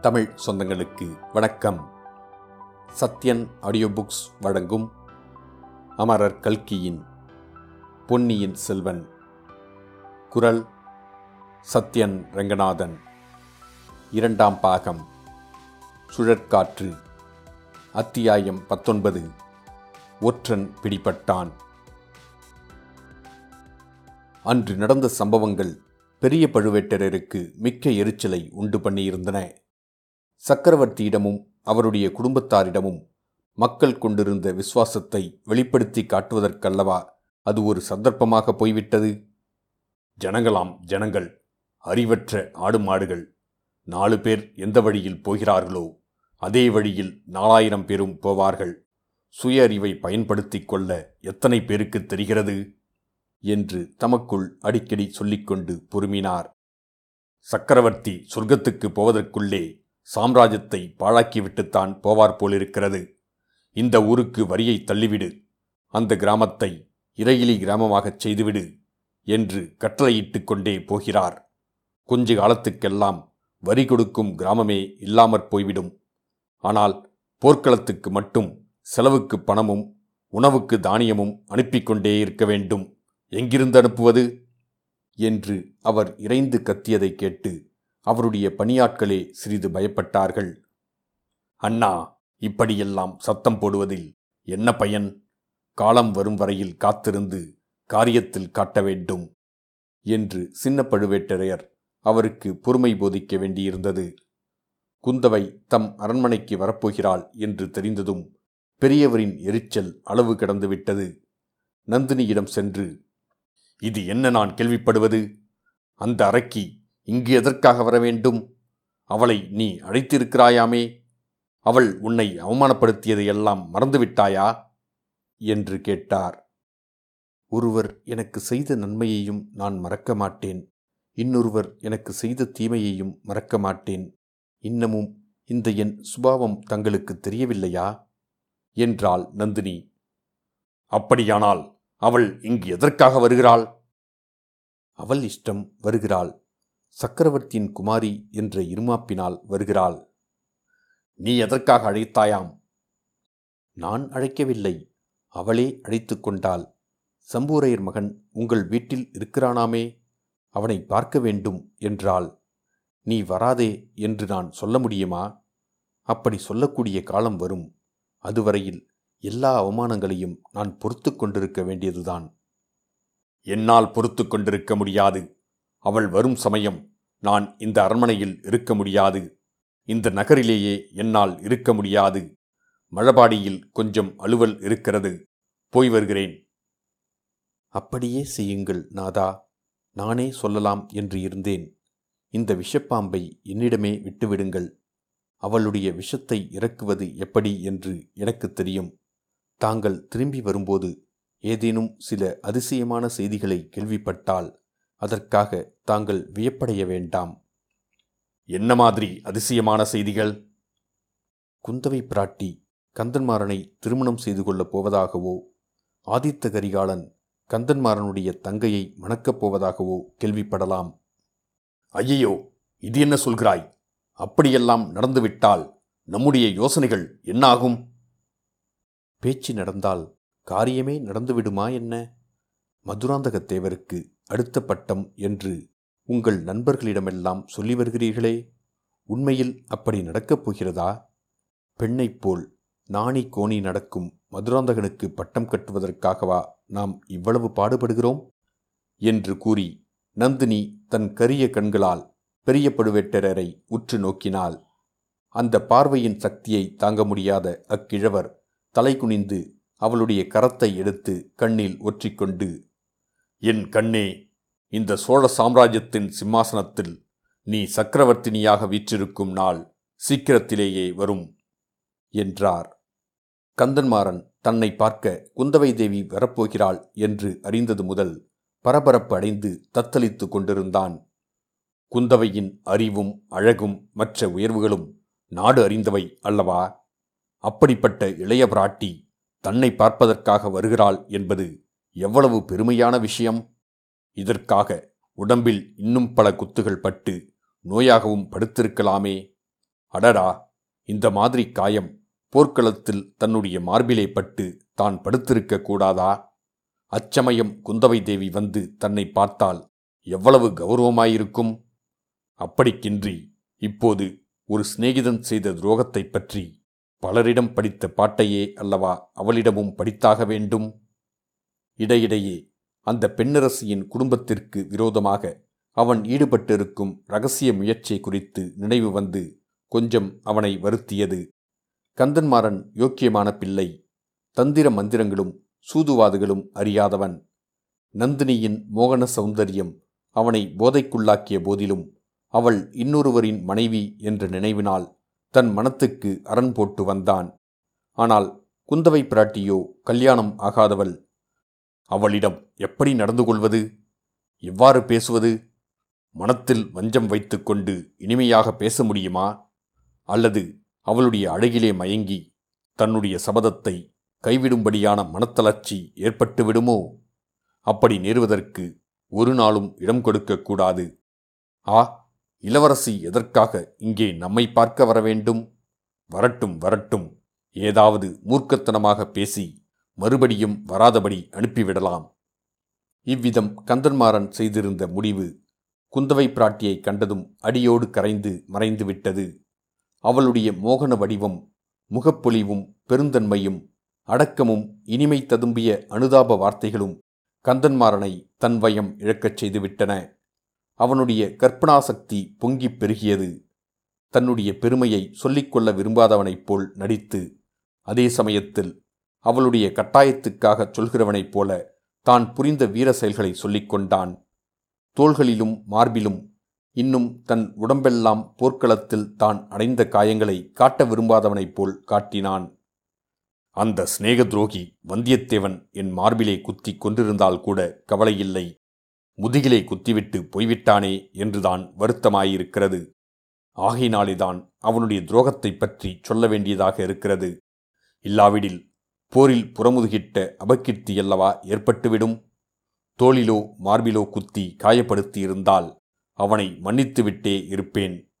தமிழ் சொந்தங்களுக்கு வணக்கம். Sathyan audio books வழங்கும் அமரர் கல்கியின் பொன்னியின் செல்வன். குரல் சத்யன் ரங்கநாதன். இரண்டாம் பாகம். சுழற்காற்று. அத்தியாயம் பத்தொன்பது. ஒற்றன் பிடிபட்டான். அன்று நடந்த சம்பவங்கள் பெரிய பழுவேட்டரருக்கு மிக்க எரிச்சலை உண்டு பண்ணியிருந்தன. சக்கரவர்த்தியிடமும் அவருடைய குடும்பத்தாரிடமும் மக்கள் கொண்டிருந்த விசுவாசத்தை வெளிப்படுத்தி காட்டுவதற்கல்லவா அது ஒரு சந்தர்ப்பமாக போய்விட்டது? ஜனங்களாம் ஜனங்கள் அறிவற்ற ஆடு மாடுகள் நாலு பேர் எந்த வழியில் போகிறார்களோ அதே வழியில் நாலாயிரம் பேரும் போவார்கள். சுய அறிவை பயன்படுத்திக் கொள்ள எத்தனை பேருக்கு தெரிகிறது? என்று தமக்குள் அடிக்கடி சொல்லிக்கொண்டு பொறுமினார். சக்கரவர்த்தி சொர்க்கத்துக்கு போவதற்குள்ளே சாம்ராஜ்யத்தை பாழாக்கிவிட்டுத்தான் போவார் போலிருக்கிறது. இந்த ஊருக்கு வரியை தள்ளிவிடு. அந்த கிராமத்தை இறையிலி கிராமமாகச் செய்துவிடு என்று கட்டளையிட்டுக் கொண்டே போகிறார். கொஞ்ச காலத்துக்கெல்லாம் வரி கொடுக்கும் கிராமமே இல்லாமற் போய்விடும். ஆனால் போர்க்களத்துக்கு மட்டும் செலவுக்கு பணமும் உணவுக்கு தானியமும் அனுப்பிக் கொண்டே இருக்க வேண்டும். எங்கிருந்து அனுப்புவது? என்று அவர் இறைந்து கத்தியதை கேட்டு அவருடைய பணியாட்களே சிறிது பயப்பட்டார்கள். அண்ணா இப்படியெல்லாம் சத்தம் போடுவதில் என்ன பயன்? காலம் வரும் வரையில் காத்திருந்து காரியத்தில் காட்ட வேண்டும் என்று சின்ன பழுவேட்டரையர் அவருக்கு பொறுமை போதிக்க வேண்டியிருந்தது. குந்தவை தம் அரண்மனைக்கு வரப்போகிறாள் என்று தெரிந்ததும் பெரியவரின் எரிச்சல் அளவு கடந்துவிட்டது நந்தினியிடம் சென்று இது என்ன நான் கேள்விப்படுவது? அந்த அரக்கி இங்கு எதற்காக வர வேண்டும்? அவளை நீ அழைத்திருக்கிறாயாமே? அவள் உன்னை அவமானப்படுத்தியதையெல்லாம் மறந்துவிட்டாயா? என்று கேட்டார். ஒருவர் எனக்கு செய்த நன்மையையும் நான் மறக்க மாட்டேன். இன்னொருவர் எனக்கு செய்த தீமையையும் மறக்க மாட்டேன். இன்னமும் இந்த என் சுபாவம் தங்களுக்கு தெரியவில்லையா? என்றாள் நந்தினி. அப்படியானால் அவள் இங்கு எதற்காக வருகிறாள்? அவள் இஷ்டம் வருகிறாள். சக்கரவர்த்தியின் குமாரி என்ற இருமாப்பினால் வருகிறாள். நீ எதற்காக அழைத்தாயாம்? நான் அழைக்கவில்லை. அவளே அழைத்து கொண்டாள். சம்பூரையர் மகன் உங்கள் வீட்டில் இருக்கிறானாமே? அவனை பார்க்க வேண்டும் என்றாள். நீ வராதே என்று நான் சொல்ல முடியுமா? அப்படி சொல்லக்கூடிய காலம் வரும். அதுவரையில் எல்லா அவமானங்களையும் நான் பொறுத்து கொண்டிருக்க வேண்டியதுதான். என்னால் பொறுத்து கொண்டிருக்க முடியாது. அவள் வரும் சமயம் நான் இந்த அரண்மனையில் இருக்க முடியாது. இந்த நகரிலேயே என்னால் இருக்க முடியாது. மழபாடியில் கொஞ்சம் அலுவல் இருக்கிறது. போய் வருகிறேன். அப்படியே செய்யுங்கள் நாதா. நானே சொல்லலாம் என்று இருந்தேன். இந்த விஷப்பாம்பை என்னிடமே விட்டுவிடுங்கள். அவளுடைய விஷத்தை இறக்குவது எப்படி என்று எனக்கு தெரியும். தாங்கள் திரும்பி வரும்போது ஏதேனும் சில அதிசயமான செய்திகளை கேள்விப்பட்டால் அதற்காக தாங்கள் வியப்படைய வேண்டாம். என்ன மாதிரி அதிசயமான செய்திகள்? குந்தவை பிராட்டி கந்தன்மாறனை திருமணம் செய்து கொள்ளப் போவதாகவோ ஆதித்த கரிகாலன் கந்தன்மாறனுடைய தங்கையை மணக்கப் போவதாகவோ கேள்விப்படலாம். ஐயையோ இது என்ன சொல்கிறாய்? அப்படியெல்லாம் நடந்துவிட்டால் நம்முடைய யோசனைகள் என்னாகும்? பேச்சு நடந்தால் காரியமே நடந்துவிடுமா என்ன? மதுராந்தகத்தேவருக்கு அடுத்த பட்டம் என்று உங்கள் நண்பர்களிடமெல்லாம் சொல்லி வருகிறீர்களே? உண்மையில் அப்படி நடக்கப் போகிறதா? பெண்ணைப் போல் நாணி கோணி நடக்கும் மதுராந்தகனுக்கு பட்டம் கட்டுவதற்காகவா நாம் இவ்வளவு பாடுபடுகிறோம்? என்று கூறி நந்தினி தன் கரிய கண்களால் பெரிய பழுவேட்டரரை உற்று நோக்கினாள். அந்த பார்வையின் சக்தியை தாங்க முடியாத அக்கிழவர் தலை குனிந்து அவளுடைய கரத்தை எடுத்து கண்ணில் ஒற்றிக்கொண்டு என் கண்ணே இந்த சோழ சாம்ராஜ்யத்தின் சிம்மாசனத்தில் நீ சக்கரவர்த்தினியாக வீற்றிருக்கும் நாள் சீக்கிரத்திலேயே வரும் என்றார். கந்தன்மாறன் தன்னை பார்க்க குந்தவை தேவி வரப்போகிறாள் என்று அறிந்தது முதல் பரபரப்பு அடைந்து தத்தளித்துக் கொண்டிருந்தான். குந்தவையின் அறிவும் அழகும் மற்ற உயர்வுகளும் நாடு அறிந்தவை அல்லவா? அப்படிப்பட்ட இளைய பிராட்டி தன்னை பார்ப்பதற்காக வருகிறாள் என்பது எவ்வளவு பெருமையான விஷயம். இதற்காக உடம்பில் இன்னும் பல குத்துகள் பட்டு நோயாகவும் படுத்திருக்கலாமே. அடடா இந்த மாதிரி காயம் போர்க்களத்தில் தன்னுடைய மார்பிலே பட்டு தான் படுத்திருக்க கூடாதா? அச்சமயம் குந்தவை தேவி வந்து தன்னை பார்த்தால் எவ்வளவு கௌரவமாயிருக்கும்? அப்படிக்கின்றி இப்போது ஒரு சிநேகிதன் செய்த துரோகத்தைப் பற்றி பலரிடம் படித்த பாட்டையே அல்லவா அவளிடமும் படித்தாக வேண்டும்? இடையிடையே அந்த பெண்ணரசியின் குடும்பத்திற்கு விரோதமாக அவன் ஈடுபட்டிருக்கும் ரகசிய முயற்சி குறித்து நினைவு வந்து கொஞ்சம் அவனை வருத்தியது. கந்தன்மாறன் யோக்கியமான பிள்ளை தந்திர மந்திரங்களும் சூதுவாதுகளும் அறியாதவன். நந்தினியின் மோகன சௌந்தரியம் அவனை போதைக்குள்ளாக்கிய போதிலும் அவள் இன்னொருவரின் மனைவி என்ற நினைவினால் தன் மனத்துக்கு அரண் போட்டு வந்தான். ஆனால் குந்தவை பிராட்டியோ கல்யாணம் ஆகாதவள் அவளிடம் எப்படி நடந்து கொள்வது எவ்வாறு பேசுவது? மனத்தில் வஞ்சம் வைத்துக்கொண்டு இனிமையாக பேச முடியுமா? அல்லது அவளுடைய அழகிலே மயங்கி தன்னுடைய சபதத்தை கைவிடும்படியான மனத்தளர்ச்சி ஏற்பட்டுவிடுமோ அப்படி நேருவதற்கு ஒரு நாளும் இடம் கொடுக்கக்கூடாது ஆ இளவரசி எதற்காக இங்கே நம்மை பார்க்க வர வேண்டும் வரட்டும் வரட்டும். ஏதாவது மூர்க்கத்தனமாக பேசி மறுபடியும் வராதபடி அனுப்பிவிடலாம். இவ்விதம் கந்தன்மாறன் செய்திருந்த முடிவு குந்தவை பிராட்டியை கண்டதும் அடியோடு கரைந்து மறைந்துவிட்டது. அவளுடைய மோகன வடிவம் முகப்பொலிவும் பெருந்தன்மையும் அடக்கமும் இனிமை ததும்பிய அனுதாப வார்த்தைகளும் கந்தன்மாறனை தன் வயம் இழக்கச் செய்துவிட்டன. அவனுடைய கற்பனாசக்தி பொங்கிப் பெருகியது. தன்னுடைய பெருமையை சொல்லிக்கொள்ள விரும்பாதவனைப் போல் நடித்து அதே சமயத்தில் அவளுடைய கட்டாயத்துக்காகச் சொல்கிறவனைப் போல தான் புரிந்த வீர செயல்களை சொல்லிக்கொண்டான். தோள்களிலும் மார்பிலும் இன்னும் தன் உடம்பெல்லாம் போர்க்களத்தில் தான் அடைந்த காயங்களை காட்ட விரும்பாதவனைப் போல் காட்டினான். அந்த சிநேக துரோகி வந்தியத்தேவன் என் மார்பிலே குத்தி கொண்டிருந்தால் கூட கவலையில்லை. முதுகிலே குத்திவிட்டு போய்விட்டானே என்றுதான் வருத்தமாயிருக்கிறது. ஆகையினாலேதான் அவனுடைய துரோகத்தைப் பற்றி சொல்ல வேண்டியதாக இருக்கிறது. இல்லாவிடில் போரில் புறமுதுகிட்ட அபகீர்த்தி அல்லவா ஏற்பட்டுவிடும். தோளிலோ மார்பிலோ குத்தி காயப்படுத்தியிருந்தால் அவனை மன்னித்துவிட்டே இருப்பேன்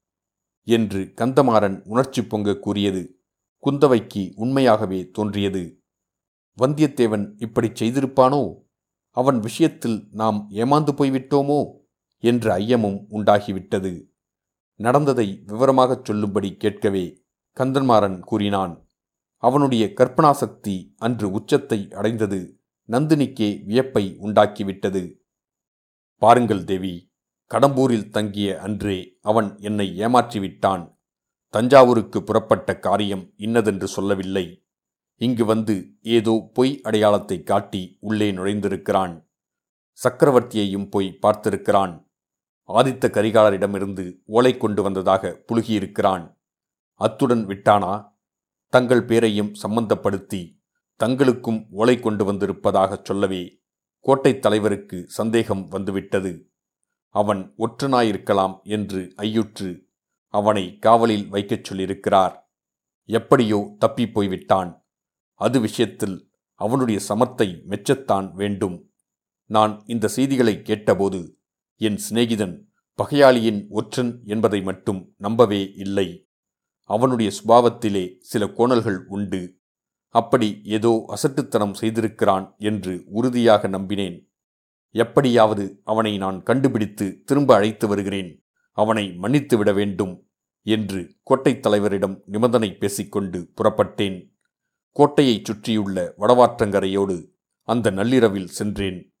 என்று கந்தமாறன் உணர்ச்சி பொங்க கூறியது. குந்தவைக்கு உண்மையாகவே தோன்றியது. வந்தியத்தேவன் இப்படிச் செய்திருப்பானோ? அவன் விஷயத்தில் நாம் ஏமாந்து போய்விட்டோமோ? என்ற ஐயமும் உண்டாகிவிட்டது. நடந்ததை விவரமாகச் சொல்லும்படி கேட்கவே கந்தன்மாறன் கூறினான். அவனுடைய கற்பனாசக்தி அன்று உச்சத்தை அடைந்தது. நந்தினிக்கே வியப்பை உண்டாக்கிவிட்டது. பாருங்கள் தேவி கடம்பூரில் தங்கிய அன்றே அவன் என்னை ஏமாற்றிவிட்டான். தஞ்சாவூருக்கு புறப்பட்ட காரியம் இன்னதென்று சொல்லவில்லை. இங்கு வந்து ஏதோ பொய் அடையாளத்தை காட்டி உள்ளே நுழைந்திருக்கிறான். சக்கரவர்த்தியையும் போய் பார்த்திருக்கிறான். ஆதித்த கரிகாலரிடமிருந்து ஓலை கொண்டு வந்ததாக புழுகியிருக்கிறான். அத்துடன் விட்டானா? தங்கள் பேரையும் சம்பந்தப்படுத்தி தங்களுக்கும் ஓலை கொண்டு வந்திருப்பதாகச் சொல்லவே கோட்டைத் தலைவருக்கு சந்தேகம் வந்துவிட்டது. அவன் ஒற்றனாயிருக்கலாம் என்று ஐயுற்று அவனை காவலில் வைக்கச் சொல்லியிருக்கிறார். எப்படியோ தப்பிப் போய்விட்டான். அது விஷயத்தில் அவனுடைய சமத்தை மெச்சத்தான் வேண்டும். நான் இந்த செய்திகளை கேட்டபோது என் சிநேகிதன் பகையாளியின் ஒற்றன் என்பதை மட்டும் நம்பவே இல்லை. அவனுடைய சுபாவத்திலே சில கோணல்கள் உண்டு. அப்படி ஏதோ அசட்டுத்தனம் செய்திருக்கிறான் என்று உறுதியாக நம்பினேன். எப்படியாவது அவனை நான் கண்டுபிடித்து திரும்ப அழைத்து வருகிறேன். அவனை மன்னித்துவிட வேண்டும் என்று கோட்டைத் தலைவரிடம் நிபந்தனை பேசிக்கொண்டு புறப்பட்டேன். கோட்டையைச் சுற்றியுள்ள வடவாற்றங்கரையோடு அந்த நள்ளிரவில் சென்றேன்.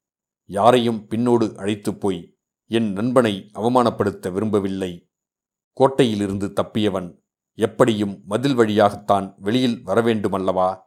யாரையும் பின்னோடு அழைத்துப் போய் என் நண்பனை அவமானப்படுத்த விரும்பவில்லை. கோட்டையிலிருந்து தப்பியவன் எப்படியும் மதில் வழியாகத்தான் வெளியில் வரவேண்டுமல்லவா?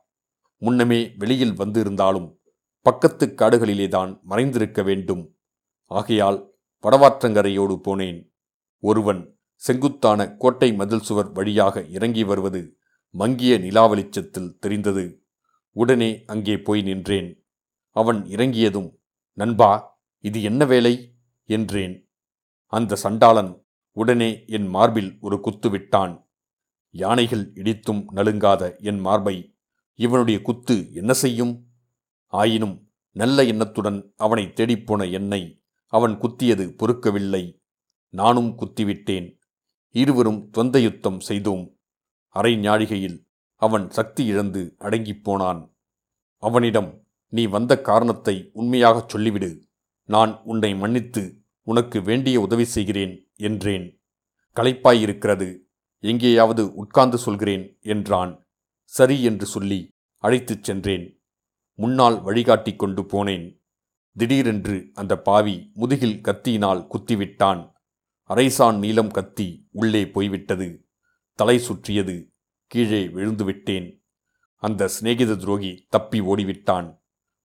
முன்னமே வெளியில் வந்திருந்தாலும் பக்கத்து காடுகளிலேதான் மறைந்திருக்க வேண்டும். ஆகையால் வடவாற்றங்கரையோடு போனேன். ஒருவன் செங்குத்தான கோட்டை மதில் சுவர் வழியாக இறங்கி வருவது மங்கிய நிலாவெளிச்சத்தில் தெரிந்தது. உடனே அங்கே போய் நின்றேன். அவன் இறங்கியதும் நண்பா இது என்ன வேலை? என்றேன். அந்த சண்டாளன் உடனே என் மார்பில் ஒரு குத்து விட்டான். யானைகள் இடித்தும் நழுங்காத என் மார்பை இவனுடைய குத்து என்ன செய்யும்? ஆயினும் நல்ல எண்ணத்துடன் அவனை தேடிப்போன என்னை அவன் குத்தியது பொறுக்கவில்லை. நானும் குத்திவிட்டேன். இருவரும் துவந்த யுத்தம் செய்தோம். அரை ஞாழிகையில் அவன் சக்தி இழந்து அடங்கிப் போனான். அவனிடம் நீ வந்த காரணத்தை உண்மையாகச் சொல்லிவிடு. நான் உன்னை மன்னித்து உனக்கு வேண்டிய உதவி செய்கிறேன் என்றேன். களைப்பாயிருக்கிறது. எங்கேயாவது உட்கார்ந்து சொல்கிறேன் என்றான். சரி என்று சொல்லி அழைத்துச் சென்றேன். முன்னால் வழிகாட்டி கொண்டு போனேன். திடீரென்று அந்த பாவி முதுகில் கத்தியினால் குத்திவிட்டான். அரைசான் நீளம் கத்தி உள்ளே போய்விட்டது. தலை சுற்றியது. கீழே விழுந்துவிட்டேன். அந்த சிநேகித துரோகி தப்பி ஓடிவிட்டான்.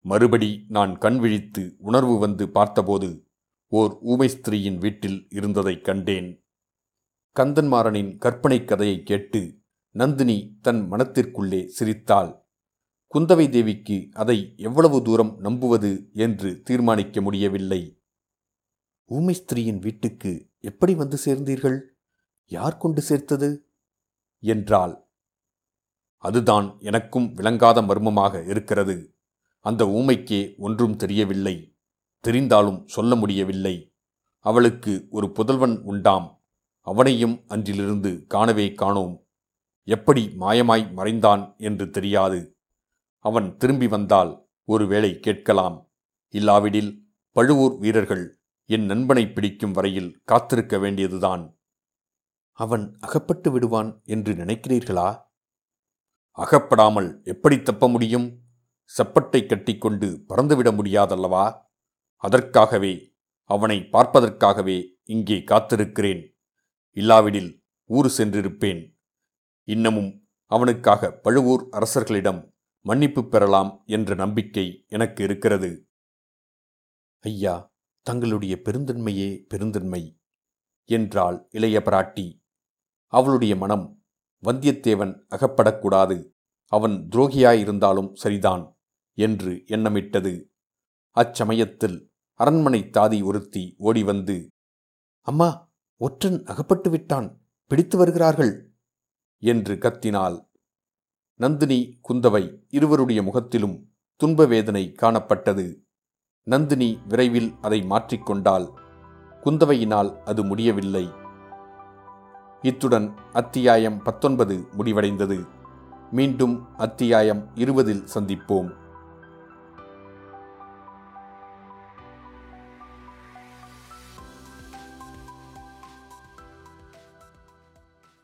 மறுபடி நான் கண் விழித்து உணர்வு வந்து பார்த்தபோது ஓர் ஊமை ஸ்திரீயின் வீட்டில் இருந்ததைக் கண்டேன். கந்தன்மாறனின் கற்பனைக் கதையை கேட்டு நந்தினி தன் மனத்திற்குள்ளே சிரித்தாள். குந்தவை தேவிக்கு அதை எவ்வளவு தூரம் நம்புவது என்று தீர்மானிக்க முடியவில்லை. ஊமைஸ்திரீயின் வீட்டுக்கு எப்படி வந்து சேர்ந்தீர்கள்? யார் கொண்டு சேர்த்தது? என்றாள். அதுதான் எனக்கும் விளங்காத மர்மமாக இருக்கிறது. அந்த ஊமைக்கே ஒன்றும் தெரியவில்லை. தெரிந்தாலும் சொல்ல முடியவில்லை. அவளுக்கு ஒரு புதல்வன் உண்டாம். அவனையும் அன்றிலிருந்து காணவே காணோம். எப்படி மாயமாய் மறைந்தான் என்று தெரியாது. அவன் திரும்பி வந்தால் ஒருவேளை கேட்கலாம். இல்லாவிடில் பழுவூர் வீரர்கள் என் நண்பனை பிடிக்கும் வரையில் காத்திருக்க வேண்டியதுதான். அவன் அகப்பட்டு விடுவான் என்று நினைக்கிறீர்களா? அகப்படாமல் எப்படி தப்ப முடியும்? செப்பட்டை கட்டிக்கொண்டு பறந்துவிட முடியாதல்லவா? அதற்காகவே அவனை பார்ப்பதற்காகவே இங்கே காத்திருக்கிறேன். இல்லாவிடில் ஊர் சென்றிருப்பேன். இன்னமும் அவனுக்காக பழுவூர் அரசர்களிடம் மன்னிப்பு பெறலாம் என்ற நம்பிக்கை எனக்கு இருக்கிறது. ஐயா தங்களுடைய பெருந்தன்மையே பெருந்தன்மை என்றாள் இளைய பிராட்டி. அவளுடைய மனம் வந்தியத்தேவன் அகப்படக்கூடாது அவன் துரோகியாயிருந்தாலும் சரிதான் என்று எண்ணமிட்டது. அச்சமயத்தில் அரண்மனை தாதி ஒருத்தி ஓடி வந்து அம்மா ஒற்றன் அகப்பட்டு விட்டான் பிடித்து வருகிறார்கள் என்று கத்தினாள் நந்தினி குந்தவை இருவருடைய முகத்திலும் துன்ப வேதனை காணப்பட்டது. நந்தினி விரைவில் அதை மாற்றிக்கொண்டால் குந்தவையினால் அது முடியவில்லை. இத்துடன் அத்தியாயம் பத்தொன்பது முடிவடைந்தது. மீண்டும் அத்தியாயம் இருபதில் சந்திப்போம்.